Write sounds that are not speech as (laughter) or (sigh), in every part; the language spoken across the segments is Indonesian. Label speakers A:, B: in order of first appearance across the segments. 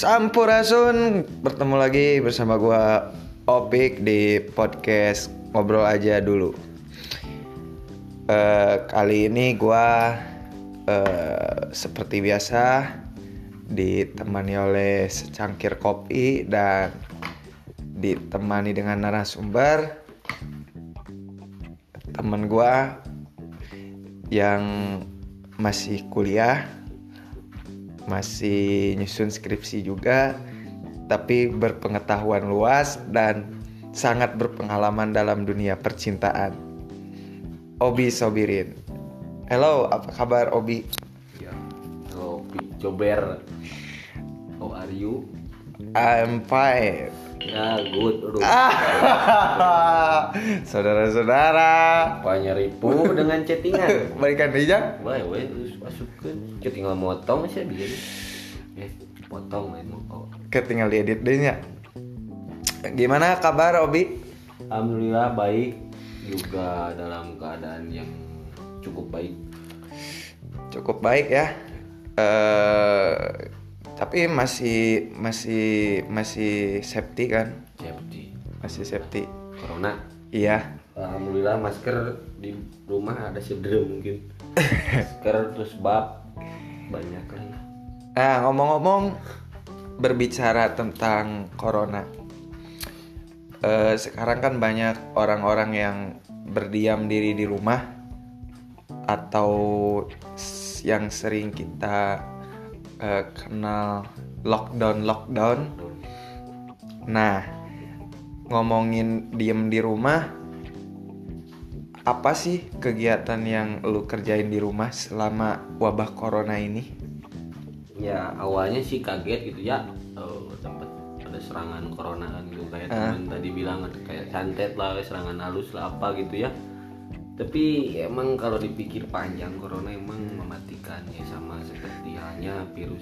A: Sampurasun bertemu lagi bersama gua Opik di podcast ngobrol aja dulu. Eh, kali ini gua eh, seperti biasa ditemani oleh secangkir kopi dan ditemani dengan narasumber teman gua yang masih kuliah masih nyusun skripsi juga tapi berpengetahuan luas dan sangat berpengalaman dalam dunia percintaan Obi Sobirin Halo apa kabar Obi
B: Ya, halo Pi Cober. How are you?
A: I'm fine
B: Ya, good. Aduh, (laughs)
A: Saudara-saudara
B: apanya ribu dengan chattingan. (laughs)
A: Balikan Rijang
B: Baik, terus masukkan. Tinggal motong sih bisa. Eh, potong lain mau.
A: Ketinggal diedit deh nya. Gimana kabar Obi?
B: Alhamdulillah baik juga dalam keadaan yang cukup baik.
A: Cukup baik ya eh Tapi masih masih masih safety kan
B: Safety.
A: Masih safety
B: Corona.
A: Iya
B: Alhamdulillah masker di rumah ada sederhana mungkin. Masker (laughs) terus bab banyak kan.
A: Nah ngomong-ngomong berbicara tentang corona Eh, Sekarang kan banyak orang-orang yang berdiam diri di rumah Atau yang sering kita eh, kenal lockdown-lockdown Nah ngomongin diem di rumah Apa sih kegiatan yang lu kerjain di rumah selama wabah corona ini?
B: ya awalnya sih kaget gitu ya eh, dapat ada serangan corona kan gitu kayak
A: Ah.
B: teman tadi bilang kayak santet lah serangan halus lah apa gitu ya tapi emang kalau dipikir panjang corona emang mematikan ya sama seperti halnya virus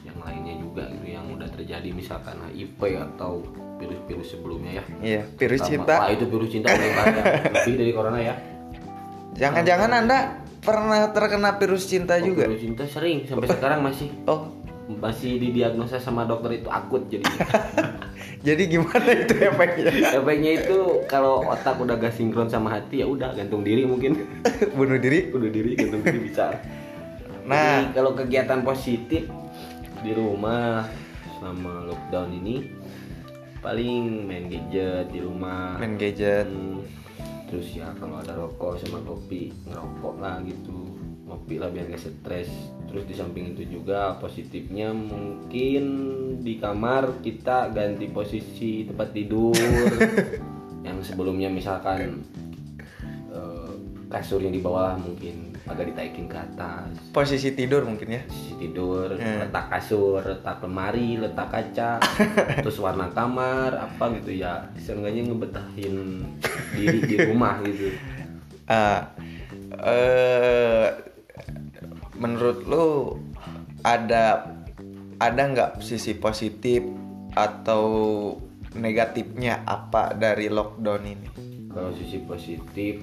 B: yang lainnya juga gitu yang udah terjadi misalkan HIV atau virus-virus sebelumnya ya
A: Iya, virus
B: Sama-
A: cinta.
B: Wah, itu virus cinta bahaya lebih dari corona ya
A: Jangan-jangan Anda pernah terkena virus cinta
B: Oh,
A: juga?
B: virus cinta sering sampai sekarang masih
A: Oh,
B: masih didiagnosa sama dokter itu akut jadi (laughs)
A: jadi gimana itu efeknya?
B: efeknya itu kalau otak udah gak sinkron sama hati ya udah gantung diri mungkin (laughs)
A: Bunuh diri?
B: bunuh diri gantung diri bisa
A: Nah.
B: Jadi, kalau kegiatan positif di rumah selama lockdown ini paling main gadget di rumah
A: Main gadget.
B: Hmm, terus ya kalau ada rokok sama kopi ngerokok lah gitu ngopi lah biar gak stres terus di samping itu juga positifnya mungkin di kamar kita ganti posisi tempat tidur (laughs) yang sebelumnya misalkan eh, kasurnya di bawah mungkin agak ditaikin ke atas
A: Posisi tidur mungkin ya?
B: posisi tidur
A: Hmm.
B: letak kasur letak lemari letak kaca (laughs) terus warna kamar apa gitu ya seenggaknya ngebetahin diri di rumah gitu (laughs)
A: Ah, eh, menurut lu ada ada nggak sisi positif atau negatifnya apa dari lockdown ini?
B: kalau sisi positif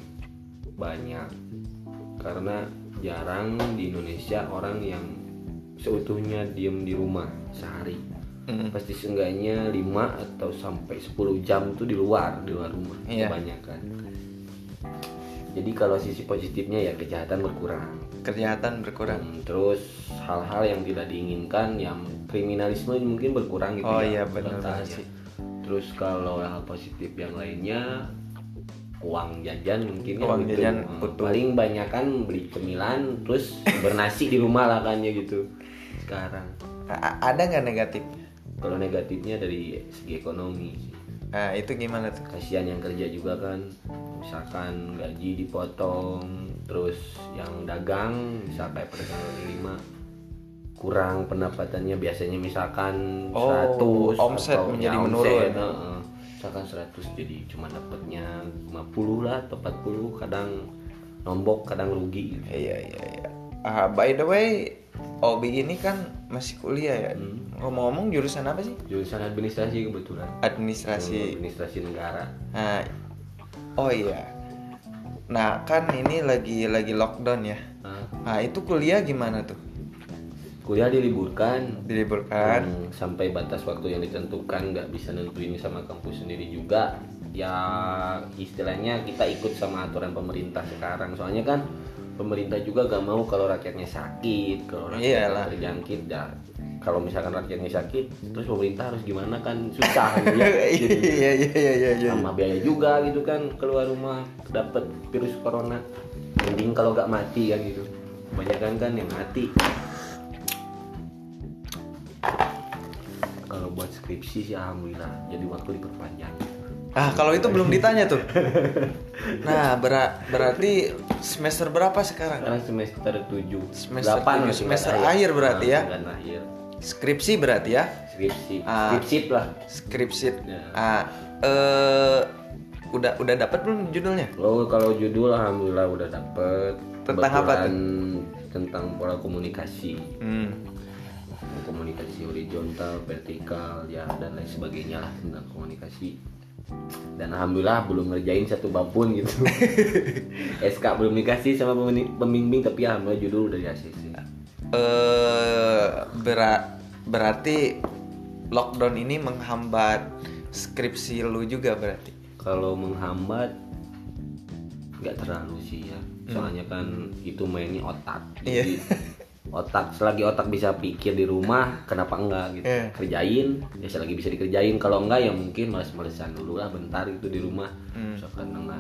B: banyak karena jarang di Indonesia orang yang seutuhnya diem di rumah sehari
A: Mm.
B: pasti seenggaknya 5 atau sampai 10 jam tuh di luar di luar rumah
A: Iya.
B: kebanyakan jadi kalau sisi positifnya ya kejahatan berkurang
A: Kejahatan berkurang.
B: Hmm, terus hal-hal yang tidak diinginkan yang kriminalisme mungkin berkurang gitu
A: Oh
B: ya
A: iya, benar sih.
B: terus kalau hal positif yang lainnya uang jajan mungkin ya
A: Uang
B: gitu.
A: jajan utuh.
B: paling banyak kan beli cemilan terus bernasi di rumah lah kan ya gitu sekarang
A: A- ada nggak negatifnya?
B: kalau negatifnya dari segi ekonomi
A: Nah, itu gimana tuh?
B: kasihan yang kerja juga kan misalkan gaji dipotong terus yang dagang misalkan kayak pedagang kaki lima kurang pendapatannya biasanya misalkan
A: Oh,
B: 100
A: omset
B: atau
A: menjadi
B: ya,
A: menurun.
B: omset, heeh. misalkan 100 jadi cuma dapatnya 50 lah atau 40 kadang nombok kadang rugi gitu.
A: Iya iya iya. Ah, by the way, Obi ini kan masih kuliah ya.
B: Hmm.
A: Ngomong-ngomong jurusan apa sih?
B: jurusan administrasi kebetulan
A: Administrasi.
B: administrasi negara
A: Nah, oh iya. Nah kan ini lagi lagi lockdown ya.
B: Nah,
A: Nah itu kuliah gimana tuh?
B: kuliah diliburkan
A: diliburkan
B: Hmm, sampai batas waktu yang ditentukan nggak bisa nentuin sama kampus sendiri juga ya istilahnya kita ikut sama aturan pemerintah sekarang soalnya kan pemerintah juga gak mau kalau rakyatnya sakit kalau rakyatnya
A: Iyalah.
B: terjangkit ya kalau misalkan rakyatnya sakit terus pemerintah harus gimana kan? Susah (laughs) gitu ya Jadi,
A: iya iya iya iya iya
B: sama biaya juga gitu kan keluar rumah dapat virus corona. Mending kalau gak mati kan gitu. Kebanyakan kan yang mati. Kalau buat skripsi sih alhamdulillah. Jadi waktu diperpanjang.
A: Ah kalau itu belum ditanya tuh. Nah bera- berarti semester berapa sekarang?
B: Sekarang semester 7
A: Semester tujuh, semester akhir berarti ya?
B: akhir
A: skripsi berarti ya
B: skripsi
A: Ah.
B: skripsi lah
A: skripsi
B: Ya.
A: ah eh udah udah dapat belum judulnya
B: Oh kalau judul alhamdulillah udah dapet
A: Tentang apa
B: Kebetulan tentang pola komunikasi
A: hmm.
B: komunikasi horizontal, vertikal, ya dan lain sebagainya lah tentang komunikasi. Dan alhamdulillah belum ngerjain satu bab pun gitu. (laughs) SK belum dikasih sama pembimbing tapi alhamdulillah judul udah di ACC.
A: Eh berat berarti lockdown ini menghambat skripsi lu juga berarti
B: Kalau menghambat nggak terlalu sih ya. Soalnya kan itu mainnya otak. Jadi (laughs) otak selagi otak bisa pikir di rumah kenapa enggak gitu
A: Iya.
B: kerjain ya selagi bisa dikerjain kalau enggak ya mungkin males-malesan dulu lah bentar itu di rumah
A: Hmm.
B: misalkan dengan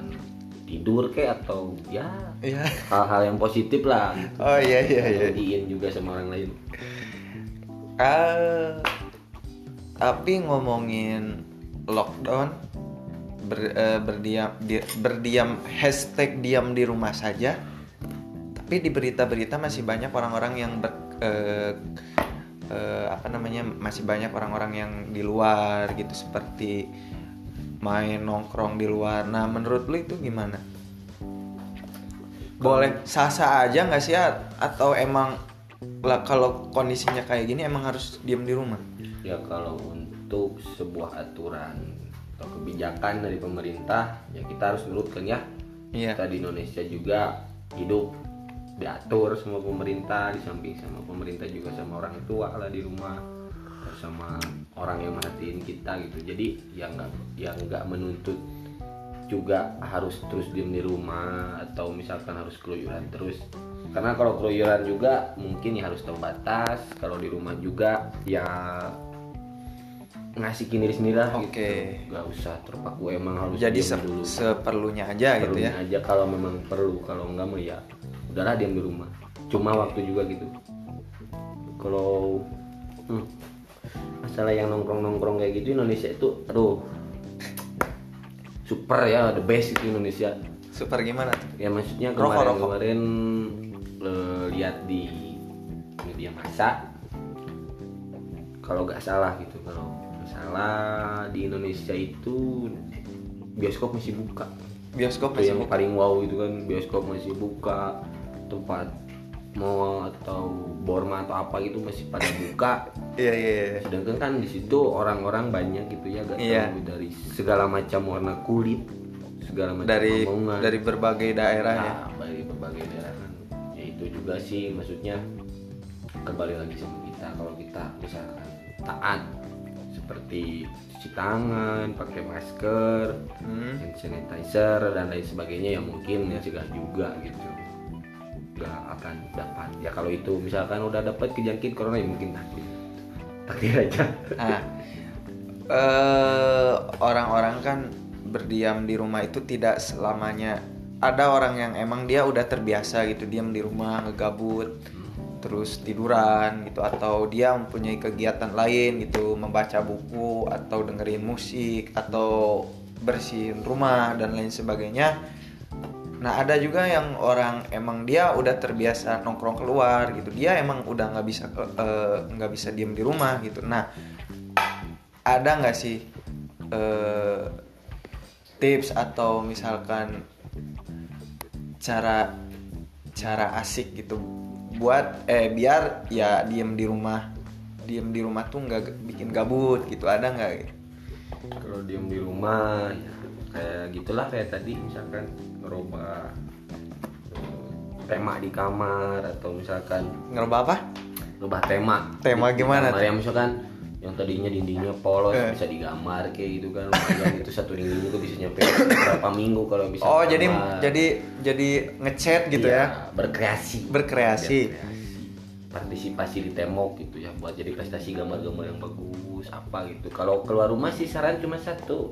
B: tidur kayak atau ya
A: Iya.
B: hal-hal yang positif lah gitu.
A: Oh iya iya iya.
B: Bagiin juga sama orang lain
A: Ah, tapi ngomongin lockdown ber- eh, berdiam di- berdiam hashtag diam di rumah saja. Tapi di berita-berita masih banyak orang-orang yang ber, eh, eh, apa namanya masih banyak orang-orang yang di luar gitu seperti main nongkrong di luar. Nah menurut lu itu gimana? Boleh sah-sah aja nggak sih At? atau emang lah kalau kondisinya kayak gini emang harus diem di rumah?
B: ya kalau untuk sebuah aturan atau kebijakan dari pemerintah ya kita harus nurutkan ya
A: Iya.
B: kita di Indonesia juga hidup diatur sama pemerintah di samping sama pemerintah juga sama orang tua lah di rumah sama orang yang merhatiin kita gitu. Jadi ya nggak yang nggak menuntut juga harus terus diem di rumah atau misalkan harus keluyuran terus. Karena kalau keluyuran juga mungkin ya harus tahu batas kalau di rumah juga ya ngasih diri sendiri lah
A: Oke.
B: gitu nggak usah terpaku emang harus
A: Jadi se-
B: dulu
A: seperlunya aja gitu
B: Perlunya
A: ya.
B: aja kalau memang perlu kalau enggak mah ya udahlah diam di rumah. Cuma waktu juga gitu. Kalau hmm, masalah yang nongkrong nongkrong kayak gitu Indonesia itu aduh super ya the best itu Indonesia
A: Super gimana tuh?
B: ya maksudnya kemarin
A: rokok.
B: kemarin eh, lihat di media massa kalau nggak salah gitu kalau nggak salah di Indonesia itu bioskop masih buka
A: Bioskop
B: itu
A: masih
B: yang
A: buka.
B: paling wow itu kan bioskop masih buka tempat mall atau borma atau apa gitu masih pada buka
A: Iya iya iya.
B: sedangkan kan di situ orang-orang banyak gitu ya gak
A: Iya.
B: tahu dari segala macam warna kulit segala macam
A: Dari
B: omongan
A: dari berbagai daerah ya.
B: Nah, dari berbagai daerah kan ya itu juga sih maksudnya kembali lagi sama kita kalau kita misalkan taat seperti cuci tangan pakai masker
A: Hmm.
B: hand sanitizer dan lain sebagainya ya mungkin ya juga gitu nggak akan dapat ya kalau itu misalkan udah dapat kejangkit corona ya mungkin takdir takdir aja
A: Nah, eh, orang-orang kan berdiam di rumah itu tidak selamanya. Ada orang yang emang dia udah terbiasa gitu diam di rumah ngegabut, terus tiduran gitu atau dia mempunyai kegiatan lain gitu, membaca buku atau dengerin musik atau bersihin rumah dan lain sebagainya. Nah ada juga yang orang emang dia udah terbiasa nongkrong keluar gitu, dia emang udah nggak bisa eh, nggak bisa diem di rumah gitu. Nah ada nggak sih eh, tips atau misalkan cara cara asik gitu buat eh biar ya diem di rumah diem di rumah tuh nggak bikin gabut gitu. Ada nggak?
B: Kalau diem di rumah ya kayak gitulah kayak tadi misalkan ngerubah eh, tema di kamar atau misalkan
A: ngerubah apa
B: rubah tema
A: Tema
B: Di- di
A: gimana
B: kamar
A: tuh?
B: yang misalkan yang tadinya dindingnya polos
A: Eh.
B: bisa digambar kayak gitu kan lumayan itu satu minggu juga bisa nyampe berapa minggu kalau bisa
A: Oh, jadi
B: gambar.
A: jadi jadi ngecat gitu
B: Iya,
A: ya.
B: berkreasi
A: Berkreasi.
B: partisipasi di temok gitu ya buat jadi prestasi gambar-gambar yang bagus apa gitu kalau keluar rumah sih saran cuma satu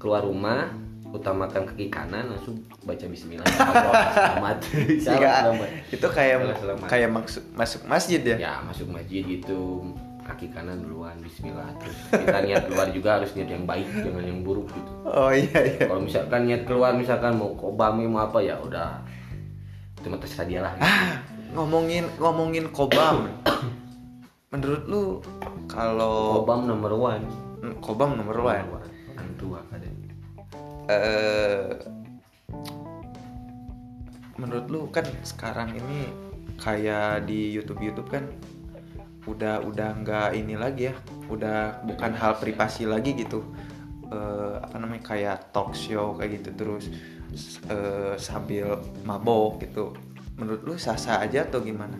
B: keluar rumah utamakan kaki kanan langsung baca Bismillah (laughs) selamat
A: Iya,
B: selamat
A: itu kayak
B: selamat.
A: kayak masuk masuk masjid ya.
B: ya masuk masjid gitu kaki kanan duluan Bismillah terus kita niat keluar juga harus niat yang baik jangan yang buruk gitu
A: Oh iya iya.
B: kalau misalkan niat keluar misalkan mau kobami mau apa ya udah itu mah terserah dia lah gitu.
A: Ah, ngomongin ngomongin kobam. Menurut lu kalau
B: kobam nomor one
A: kobam nomor one
B: tua kadang
A: eh menurut lu kan sekarang ini kayak di YouTube YouTube kan udah udah nggak ini lagi ya udah bukan hal privasi lagi gitu. Eh, apa namanya kayak talk show kayak gitu terus eh, sambil mabok gitu. Menurut lu sah sah aja atau gimana?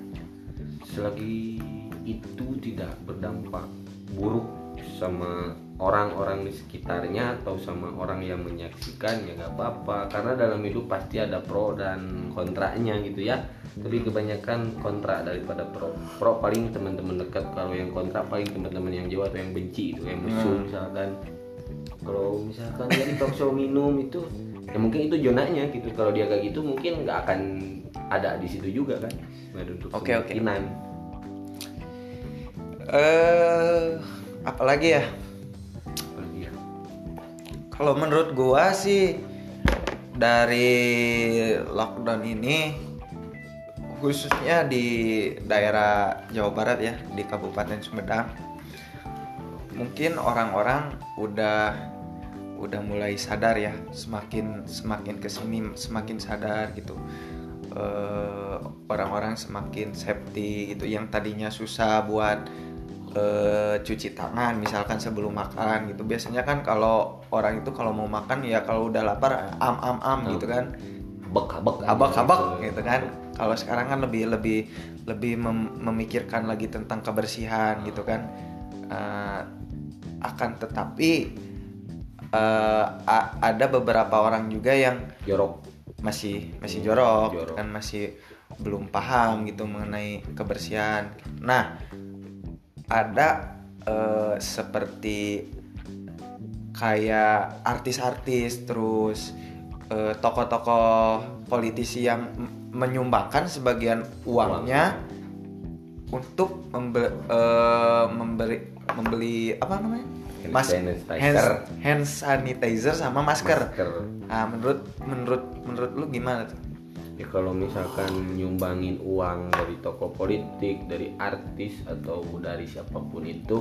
B: Selagi itu tidak berdampak buruk sama orang-orang di sekitarnya atau sama orang yang menyaksikan ya nggak apa-apa. Karena dalam hidup pasti ada pro dan kontraknya gitu ya. Tapi kebanyakan kontra daripada pro. Pro paling teman-teman dekat kalau yang kontra paling teman-teman yang jauh atau yang benci itu yang musuh misalkan. Kalau misalkan dia di talk show minum itu ya mungkin itu zonanya gitu. Kalau dia kayak gitu mungkin nggak akan ada di situ juga kan. Nggak ada untuk
A: Oke, oke.
B: kemungkinan.
A: eh apalagi ya
B: Apalagi ya.
A: Kalau menurut gua sih dari lockdown ini khususnya di daerah Jawa Barat ya di Kabupaten Sumedang mungkin orang-orang udah udah mulai sadar ya semakin semakin ke sini semakin sadar gitu. Eh, orang-orang semakin safety gitu yang tadinya susah buat eh, cuci tangan misalkan sebelum makan gitu. Biasanya kan kalau orang itu kalau mau makan ya kalau udah lapar am am am gitu kan.
B: Abek abek
A: abak abak gitu kan. Kalau sekarang kan lebih lebih lebih mem- memikirkan lagi tentang kebersihan gitu kan. Eh, akan tetapi a- ada beberapa orang juga yang
B: jorok.
A: masih masih jorok,
B: Jorok.
A: kan masih belum paham gitu mengenai kebersihan. Nah, ada eh, seperti kayak artis-artis terus eh, tokoh-tokoh politisi yang menyumbangkan sebagian uangnya untuk membe- eh, memberi membeli apa namanya
B: Hand
A: Mas-
B: sanitizer.
A: hand, hand sanitizer sama masker.
B: Masker.
A: Nah, menurut menurut menurut lu gimana tuh?
B: Ya kalau misalkan nyumbangin uang dari tokoh politik dari artis atau dari siapa pun itu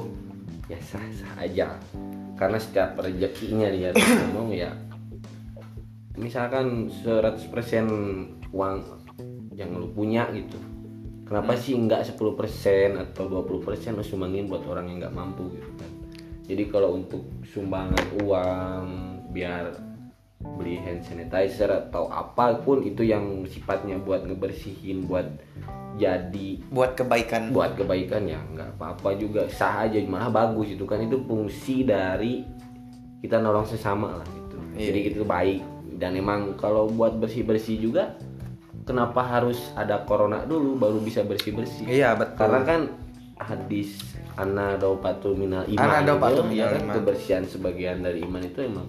B: ya sah sah aja. Karena setiap rezekinya dia ngomong ya. Misalkan 100% uang yang lu punya gitu. Kenapa sih nggak 10% atau 20% lu sumbangin buat orang yang nggak mampu gitu kan? Jadi kalau untuk sumbangan uang biar beli hand sanitizer atau apa pun itu yang sifatnya buat ngebersihin buat jadi
A: Buat kebaikan
B: buat kebaikan ya nggak apa-apa juga sah aja malah bagus itu kan itu fungsi dari kita nolong sesama lah gitu
A: Iya.
B: jadi itu baik dan emang kalau buat bersih bersih juga kenapa harus ada corona dulu baru bisa bersih bersih
A: Iya, betul.
B: karena kan hadis ana daupatul minal iman
A: Ana daupatul
B: itu,
A: minal
B: ya kan,
A: iman.
B: kebersihan sebagian dari iman itu emang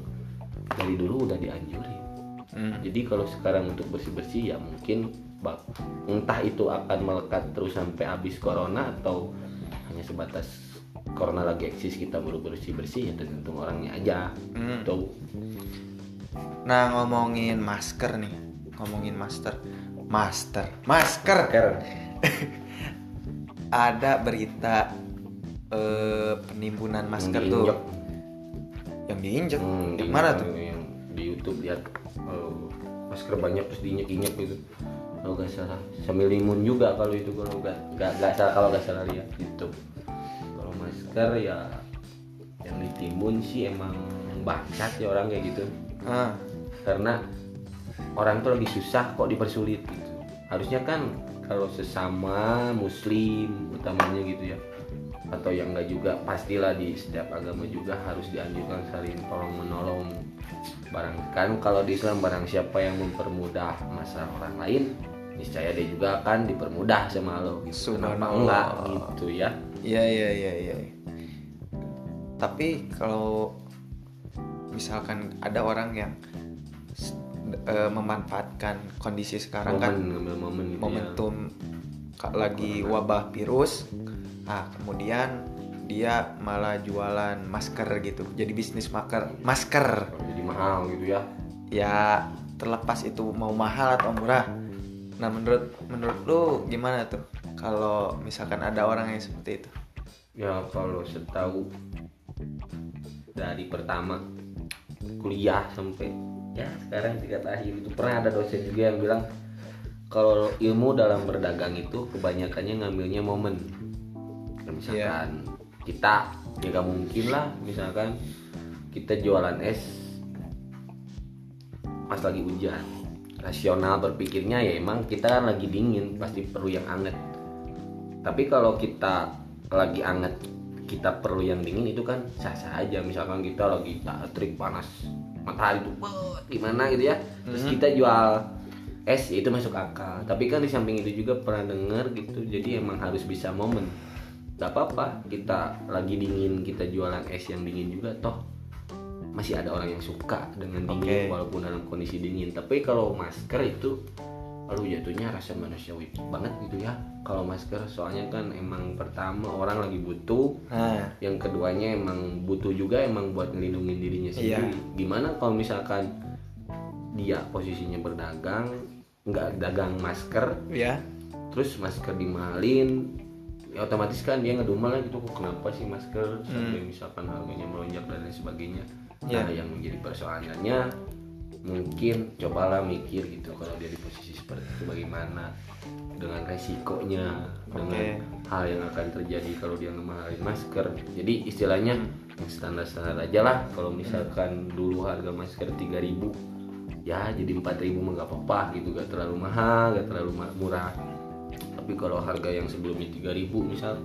B: dari dulu udah dianjurin
A: Hmm.
B: jadi kalau sekarang untuk bersih bersih ya mungkin bak- entah itu akan melekat terus sampai habis corona atau hanya sebatas corona lagi eksis kita baru bersih bersih ya tergantung orangnya aja
A: Hmm.
B: tuh
A: Nah, ngomongin masker nih. Ngomongin master. Master. Masker. (laughs) Ada berita eh, penimbunan masker
B: Yang
A: tuh.
B: Diinjek.
A: Yang diinjek.
B: Hmm,
A: yang
B: di-
A: mana tuh?
B: yang di YouTube lihat eh, masker banyak terus diinjek-injek gitu kalau nggak salah sambil limun juga kalau itu kalau nggak nggak nggak salah kalau nggak salah lihat YouTube kalau masker ya yang ditimbun sih emang bangsat ya orang kayak gitu
A: Ah,
B: karena orang tuh lagi susah kok dipersulit gitu harusnya kan kalau sesama muslim utamanya gitu ya atau yang enggak juga pastilah di setiap agama juga harus dianjurkan saling tolong menolong. Barang kan kalau di Islam barang siapa yang mempermudah masalah orang lain niscaya dia juga akan dipermudah sama lo gitu. Kenapa enggak gitu ya?
A: Iya iya iya iya. Tapi kalau misalkan ada orang yang eh, memanfaatkan kondisi sekarang kan
B: momen momen gitu ya.
A: momentum ka- lagi wabah virus, nah kemudian dia malah jualan masker gitu, jadi bisnis masker masker.
B: Kalau jadi mahal gitu ya
A: Ya terlepas itu mau mahal atau murah. Nah menurut menurut lu gimana tuh kalau misalkan ada orang yang seperti itu?
B: ya kalau setahu dari pertama kuliah sampai ya sekarang tingkat akhir itu pernah ada dosen juga yang bilang kalau ilmu dalam berdagang itu kebanyakannya ngambilnya momen Ya, misalkan kita ya gak mungkin lah misalkan kita jualan es pas lagi hujan. Rasional berpikirnya ya emang kita kan lagi dingin pasti perlu yang anget. Tapi kalau kita lagi anget kita perlu yang dingin itu kan sah-sah aja. Misalkan kita lagi tak terik panas matahari tuh gimana? gitu ya. Terus kita jual es ya itu masuk akal. Tapi kan di samping itu juga pernah denger gitu jadi emang harus bisa momen gak apa-apa kita lagi dingin kita jualan es yang dingin juga toh masih ada orang yang suka dengan dingin
A: Oke.
B: walaupun dalam kondisi dingin tapi kalau masker itu aduh jatuhnya rasa manusiawi banget gitu ya kalau masker soalnya kan emang pertama orang lagi butuh
A: Nah,
B: yang keduanya emang butuh juga emang buat ngelindungin dirinya
A: Iya.
B: sendiri gimana kalau misalkan dia posisinya berdagang nggak dagang masker
A: ya.
B: terus masker dimahalin ya otomatis kan dia ngedumel gitu kok kenapa sih masker? Sampai misalkan harganya melonjak dan lain sebagainya.
A: Ya.
B: nah yang menjadi persoalannya mungkin cobalah mikir gitu kalau dia di posisi seperti itu bagaimana dengan resikonya dengan hal yang akan terjadi kalau dia ngemahalin masker. Jadi istilahnya standar-standar aja lah. Kalau misalkan dulu harga masker 3000 ya jadi 4000 mah gak apa-apa gitu gak terlalu mahal gak terlalu murah tapi kalau harga yang sebelumnya 3000 misal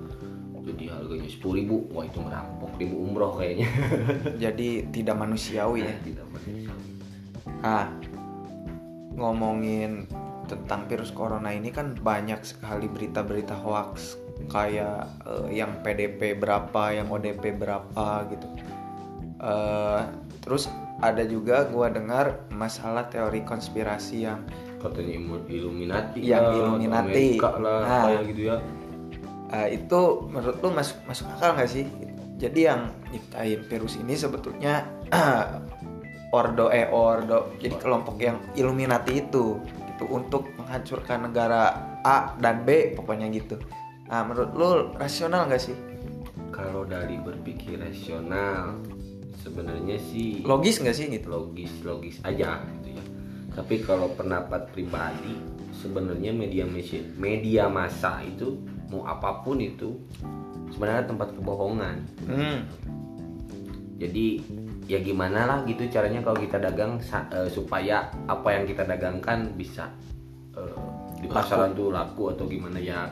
B: jadi harganya 10000 wah itu merampok ribu umroh kayaknya (laughs)
A: Jadi tidak manusiawi ya.
B: tidak manusiawi.
A: Nah, ngomongin tentang virus corona ini kan banyak sekali berita-berita hoax kayak eh, yang PDP berapa, yang ODP berapa gitu. Eh, terus ada juga gua dengar masalah teori konspirasi yang
B: katanya Illu- Illuminati
A: Yang
B: lah,
A: Illuminati.
B: Amerika lah
A: Nah.
B: kayak gitu ya
A: eh, itu menurut lu masuk masuk akal nggak sih? Jadi yang nyiptain virus ini sebetulnya (clears throat) ordo eh ordo jadi kelompok yang Illuminati itu itu untuk menghancurkan negara A dan B pokoknya gitu. Nah menurut lu rasional nggak sih?
B: kalau dari berpikir rasional sebenarnya sih
A: Logis nggak sih gitu?
B: logis logis aja gitu ya tapi kalau pendapat pribadi sebenarnya media media media massa itu mau apa pun itu sebenarnya tempat kebohongan.
A: Hmm,
B: jadi ya gimana lah gitu caranya kalau kita dagang eh, supaya apa yang kita dagangkan bisa eh, di pasaran tuh laku atau gimana ya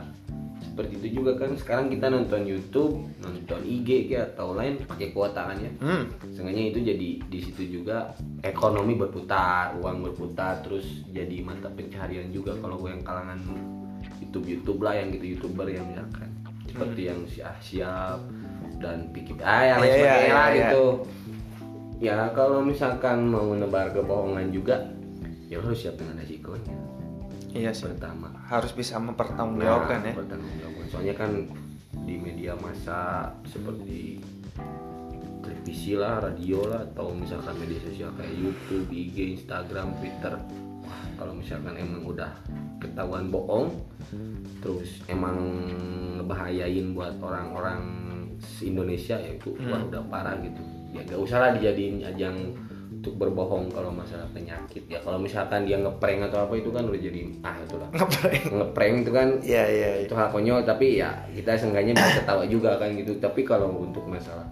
B: seperti itu juga kan. Sekarang kita nonton YouTube nonton IG kayak atau lain pakai kuota kan ya.
A: Hmm,
B: Seenggaknya itu jadi di situ juga ekonomi berputar, uang berputar, terus jadi mata pencaharian juga kalau gue yang kalangan YouTube YouTube lah yang gitu youtuber yang misalkan. Seperti yang si Asyap dan Pikir ah yang lain
A: Iya, iya,
B: sebagainya lah
A: iya,
B: gitu. Ya kalau misalkan mau menebar kebohongan juga, ya lo harus siapin resikonya.
A: Iya sih.
B: Pertama,
A: Harus bisa mempertanggungjawabkan ya.
B: bertanggungjawabkan. Soalnya kan di media massa seperti televisi lah, radio lah, atau misalkan media sosial kayak YouTube, IG, Instagram, Twitter. Wah, kalau misalkan emang udah ketahuan bohong, terus emang ngebahayain buat orang-orang Indonesia ya itu wah udah parah gitu. Ya gak usah lah dijadiin ajang untuk berbohong kalau masalah penyakit ya kalau misalkan dia ngeprank atau apa itu kan udah jadi ah itulah
A: Ngeprank.
B: ngeprank itu kan
A: iya. iya.
B: itu hal konyol tapi ya kita seenggaknya bisa ketawa juga kan gitu tapi kalau untuk masalah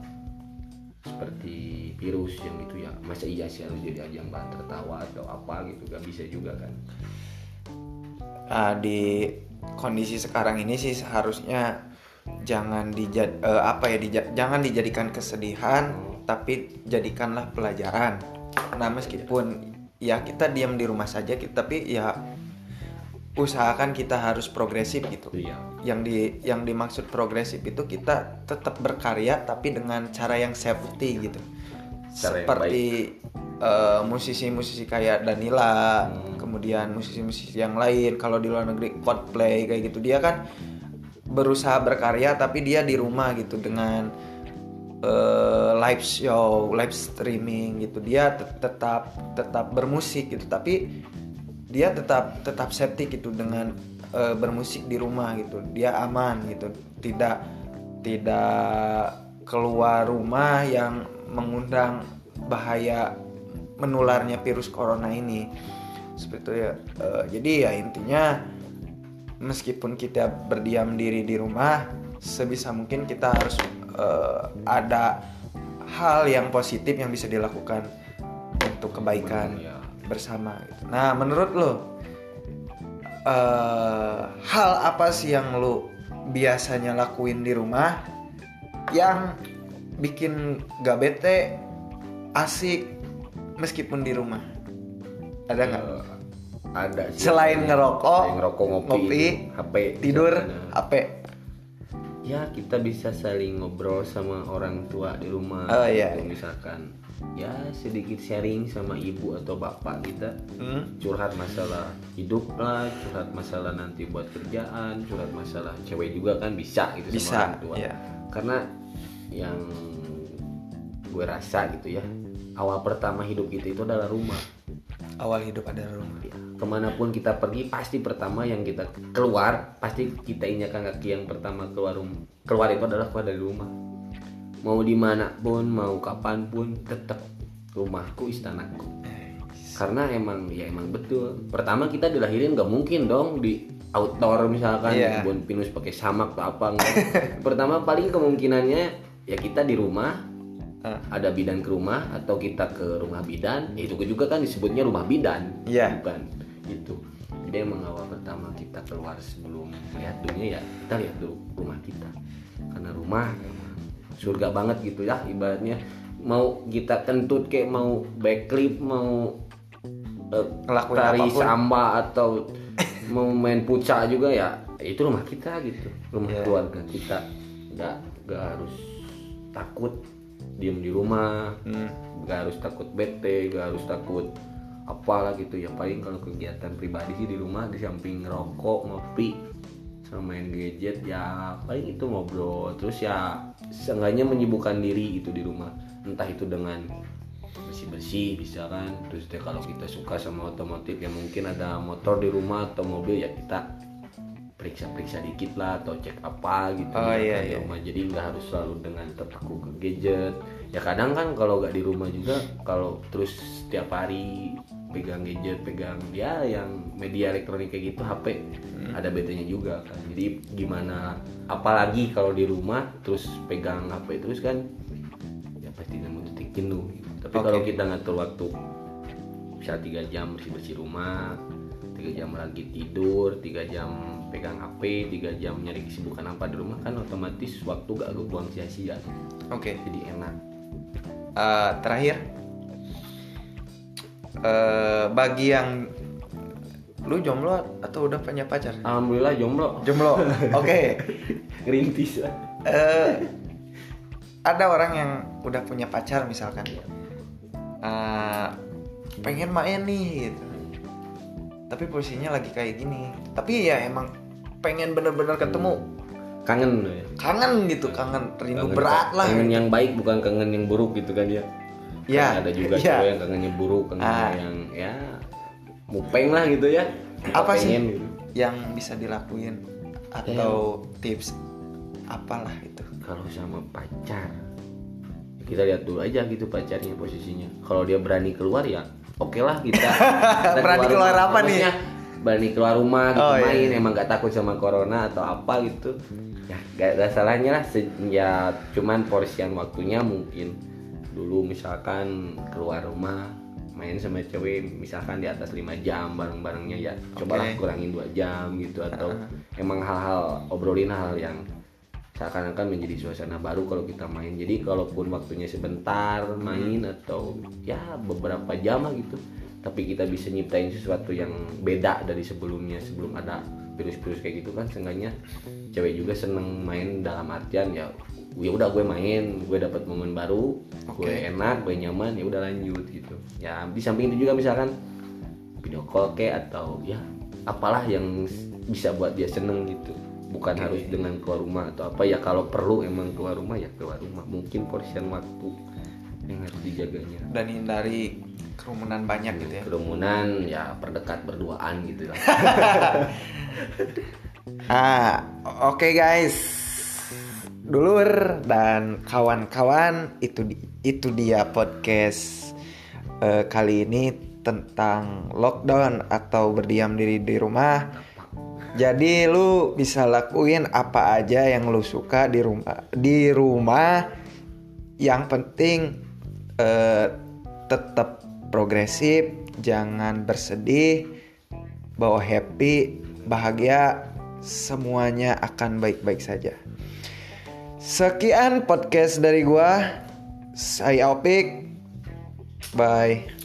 B: seperti virus yang itu ya masa iya sih harus jadi ajang bahan tertawa atau apa gitu gak bisa juga kan
A: ah, di kondisi sekarang ini sih seharusnya jangan dijad eh, apa ya dija- jangan dijadikan kesedihan tapi jadikanlah pelajaran nah meskipun ya kita diam di rumah saja kita, tapi ya usahakan kita harus progresif gitu.
B: Iya.
A: Yang di yang dimaksud progresif itu kita tetap berkarya tapi dengan cara yang safety gitu.
B: Cara
A: seperti eh, musisi-musisi kayak Danila
B: Hmm.
A: kemudian musisi-musisi yang lain kalau di luar negeri Coldplay kayak gitu. Dia kan berusaha berkarya tapi dia di rumah gitu dengan eh, live show live streaming gitu. Dia tet- tetap tetap bermusik gitu. Tapi dia tetap tetap safety gitu dengan eh, bermusik di rumah gitu. Dia aman gitu. Tidak tidak keluar rumah yang mengundang bahaya menularnya virus corona ini. Seperti itu ya. Eh, jadi ya intinya meskipun kita berdiam diri di rumah sebisa mungkin kita harus eh, ada hal yang positif yang bisa dilakukan untuk kebaikan
B: Iya.
A: bersama gitu. Nah, menurut lo eh, hal apa sih yang lo biasanya lakuin di rumah yang bikin gak bete, asik meskipun di rumah? Ada nggak?
B: Eh, ada sih.
A: Selain ngerokok,
B: Selain ngerokok ngopi,
A: ngopi,
B: HP
A: Tidur. HP.
B: Ya kita bisa saling ngobrol sama orang tua di rumah
A: Oh, iya, iya.
B: misalkan ya sedikit sharing sama ibu atau bapak kita
A: Hmm?
B: curhat masalah hidup lah curhat masalah nanti buat kerjaan curhat masalah cewek juga kan bisa gitu
A: Bisa,
B: sama orang tua
A: iya.
B: karena yang gue rasa gitu ya awal pertama hidup kita itu adalah rumah
A: Awal hidup ada rumah.
B: Ya, ke mana pun kita pergi pasti pertama yang kita keluar pasti kita injakan kaki yang pertama keluar rumah keluar itu adalah keluar dari rumah mau di mana pun mau kapan pun tetap rumahku istanaku karena emang ya emang betul pertama kita dilahirin nggak mungkin dong di outdoor misalkan
A: Iya.
B: kebun pinus pakai samak atau apa enggak (laughs) pertama paling kemungkinannya ya kita di rumah
A: Ah.
B: ada bidan ke rumah atau kita ke rumah bidan ya itu juga kan disebutnya rumah bidan
A: Iya.
B: bukan itu jadi emang awal pertama kita keluar sebelum melihat dunia ya kita lihat dulu rumah kita. Karena rumah surga banget gitu ya ibaratnya. Mau kita kentut kayak mau backflip mau
A: Ngelakuin
B: tari samba atau mau main puca juga ya itu rumah kita gitu. Rumah
A: Iya.
B: keluarga kita. Nggak nggak harus takut diem di rumah
A: Hmm.
B: nggak harus takut bete nggak harus takut apalah gitu ya paling kalau kegiatan pribadi sih di rumah di samping ngerokok ngopi sama main gadget ya paling itu ngobrol. Terus ya seenggaknya menyibukkan diri itu di rumah. Entah itu dengan bersih bersih bisa kan. Terus deh kalau kita suka sama otomotif ya mungkin ada motor di rumah atau mobil ya kita periksa-periksa dikit lah atau cek apa gitu
A: Oh,
B: ya
A: iya,
B: di
A: iya.
B: rumah. Jadi nggak harus selalu dengan terpaku ke gadget. Ya kadang kan kalau nggak di rumah juga kalau terus setiap hari pegang gadget pegang ya yang media elektronik kayak gitu HP
A: Hmm.
B: ada betanya juga kan jadi gimana apalagi kalau di rumah terus pegang HP terus kan ya pasti nemu titik jenuh tapi
A: Oke.
B: kalau kita ngatur waktu bisa tiga jam bersih bersih rumah tiga jam lagi tidur tiga jam pegang HP tiga jam nyari kesibukan apa di rumah kan otomatis waktu gak kebuang sia-sia
A: Oke.
B: jadi enak
A: Eh, terakhir eh bagi yang lu jomblo atau udah punya pacar?
B: alhamdulillah jomblo
A: Jomblo. (laughs) Oke.
B: ngerintis lah
A: Eh, ada orang yang udah punya pacar misalkan. Eh, pengen main nih gitu. Tapi posisinya lagi kayak gini. Tapi ya emang pengen bener-bener ketemu.
B: kangen ya
A: Kangen gitu, kangen rindu
B: Kangen-
A: berat lah.
B: kangen
A: gitu.
B: yang baik bukan kangen yang buruk gitu kan ya
A: Ya,
B: ada juga
A: ya.
B: cowok yang kangennya buruk kangen
A: Ah.
B: yang ya mupeng lah gitu ya
A: Apa sih?
B: Gitu.
A: yang bisa dilakuin atau tips apalah itu
B: kalau sama pacar kita lihat dulu aja gitu pacarnya posisinya kalau dia berani keluar ya oke lah kita, (laughs) kita
A: Berani keluar
B: rumah.
A: apa nih?
B: Berani keluar rumah gitu
A: Oh, iya,
B: main
A: iya.
B: emang gak takut sama corona atau apa gitu ya gak ada salahnya lah Se- ya cuman porsian waktunya mungkin dulu misalkan keluar rumah main sama cewek misalkan di atas 5 jam bareng-barengnya ya cobalah
A: Oke.
B: kurangin dua jam gitu atau emang hal-hal obrolin hal yang seakan-akan menjadi suasana baru kalau kita main. Jadi kalaupun waktunya sebentar main atau ya beberapa jam lah gitu tapi kita bisa nyiptain sesuatu yang beda dari sebelumnya sebelum ada virus-virus kayak gitu kan seenggaknya cewek juga seneng main dalam artian ya ya udah gue main gue dapat momen baru gue
A: Oke.
B: enak gue nyaman ya udah lanjut gitu ya di samping itu juga misalkan video call kayak atau ya apalah yang bisa buat dia seneng gitu bukan
A: Oke.
B: harus dengan keluar rumah atau apa ya kalau perlu emang keluar rumah ya keluar rumah mungkin porsian waktu yang harus dijaganya
A: dan hindari kerumunan banyak gitu ya
B: kerumunan ya perdekat berduaan gitu lah (laughs)
A: Ah, oke guys. Dulur dan kawan-kawan, itu itu dia podcast eh, kali ini tentang lockdown atau berdiam diri di rumah. Jadi lu bisa lakuin apa aja yang lu suka di rumah. Di rumah yang penting eh, tetap progresif, jangan bersedih, bawa happy, bahagia, semuanya akan baik-baik saja. Sekian podcast dari gua. Saya Opik. Bye.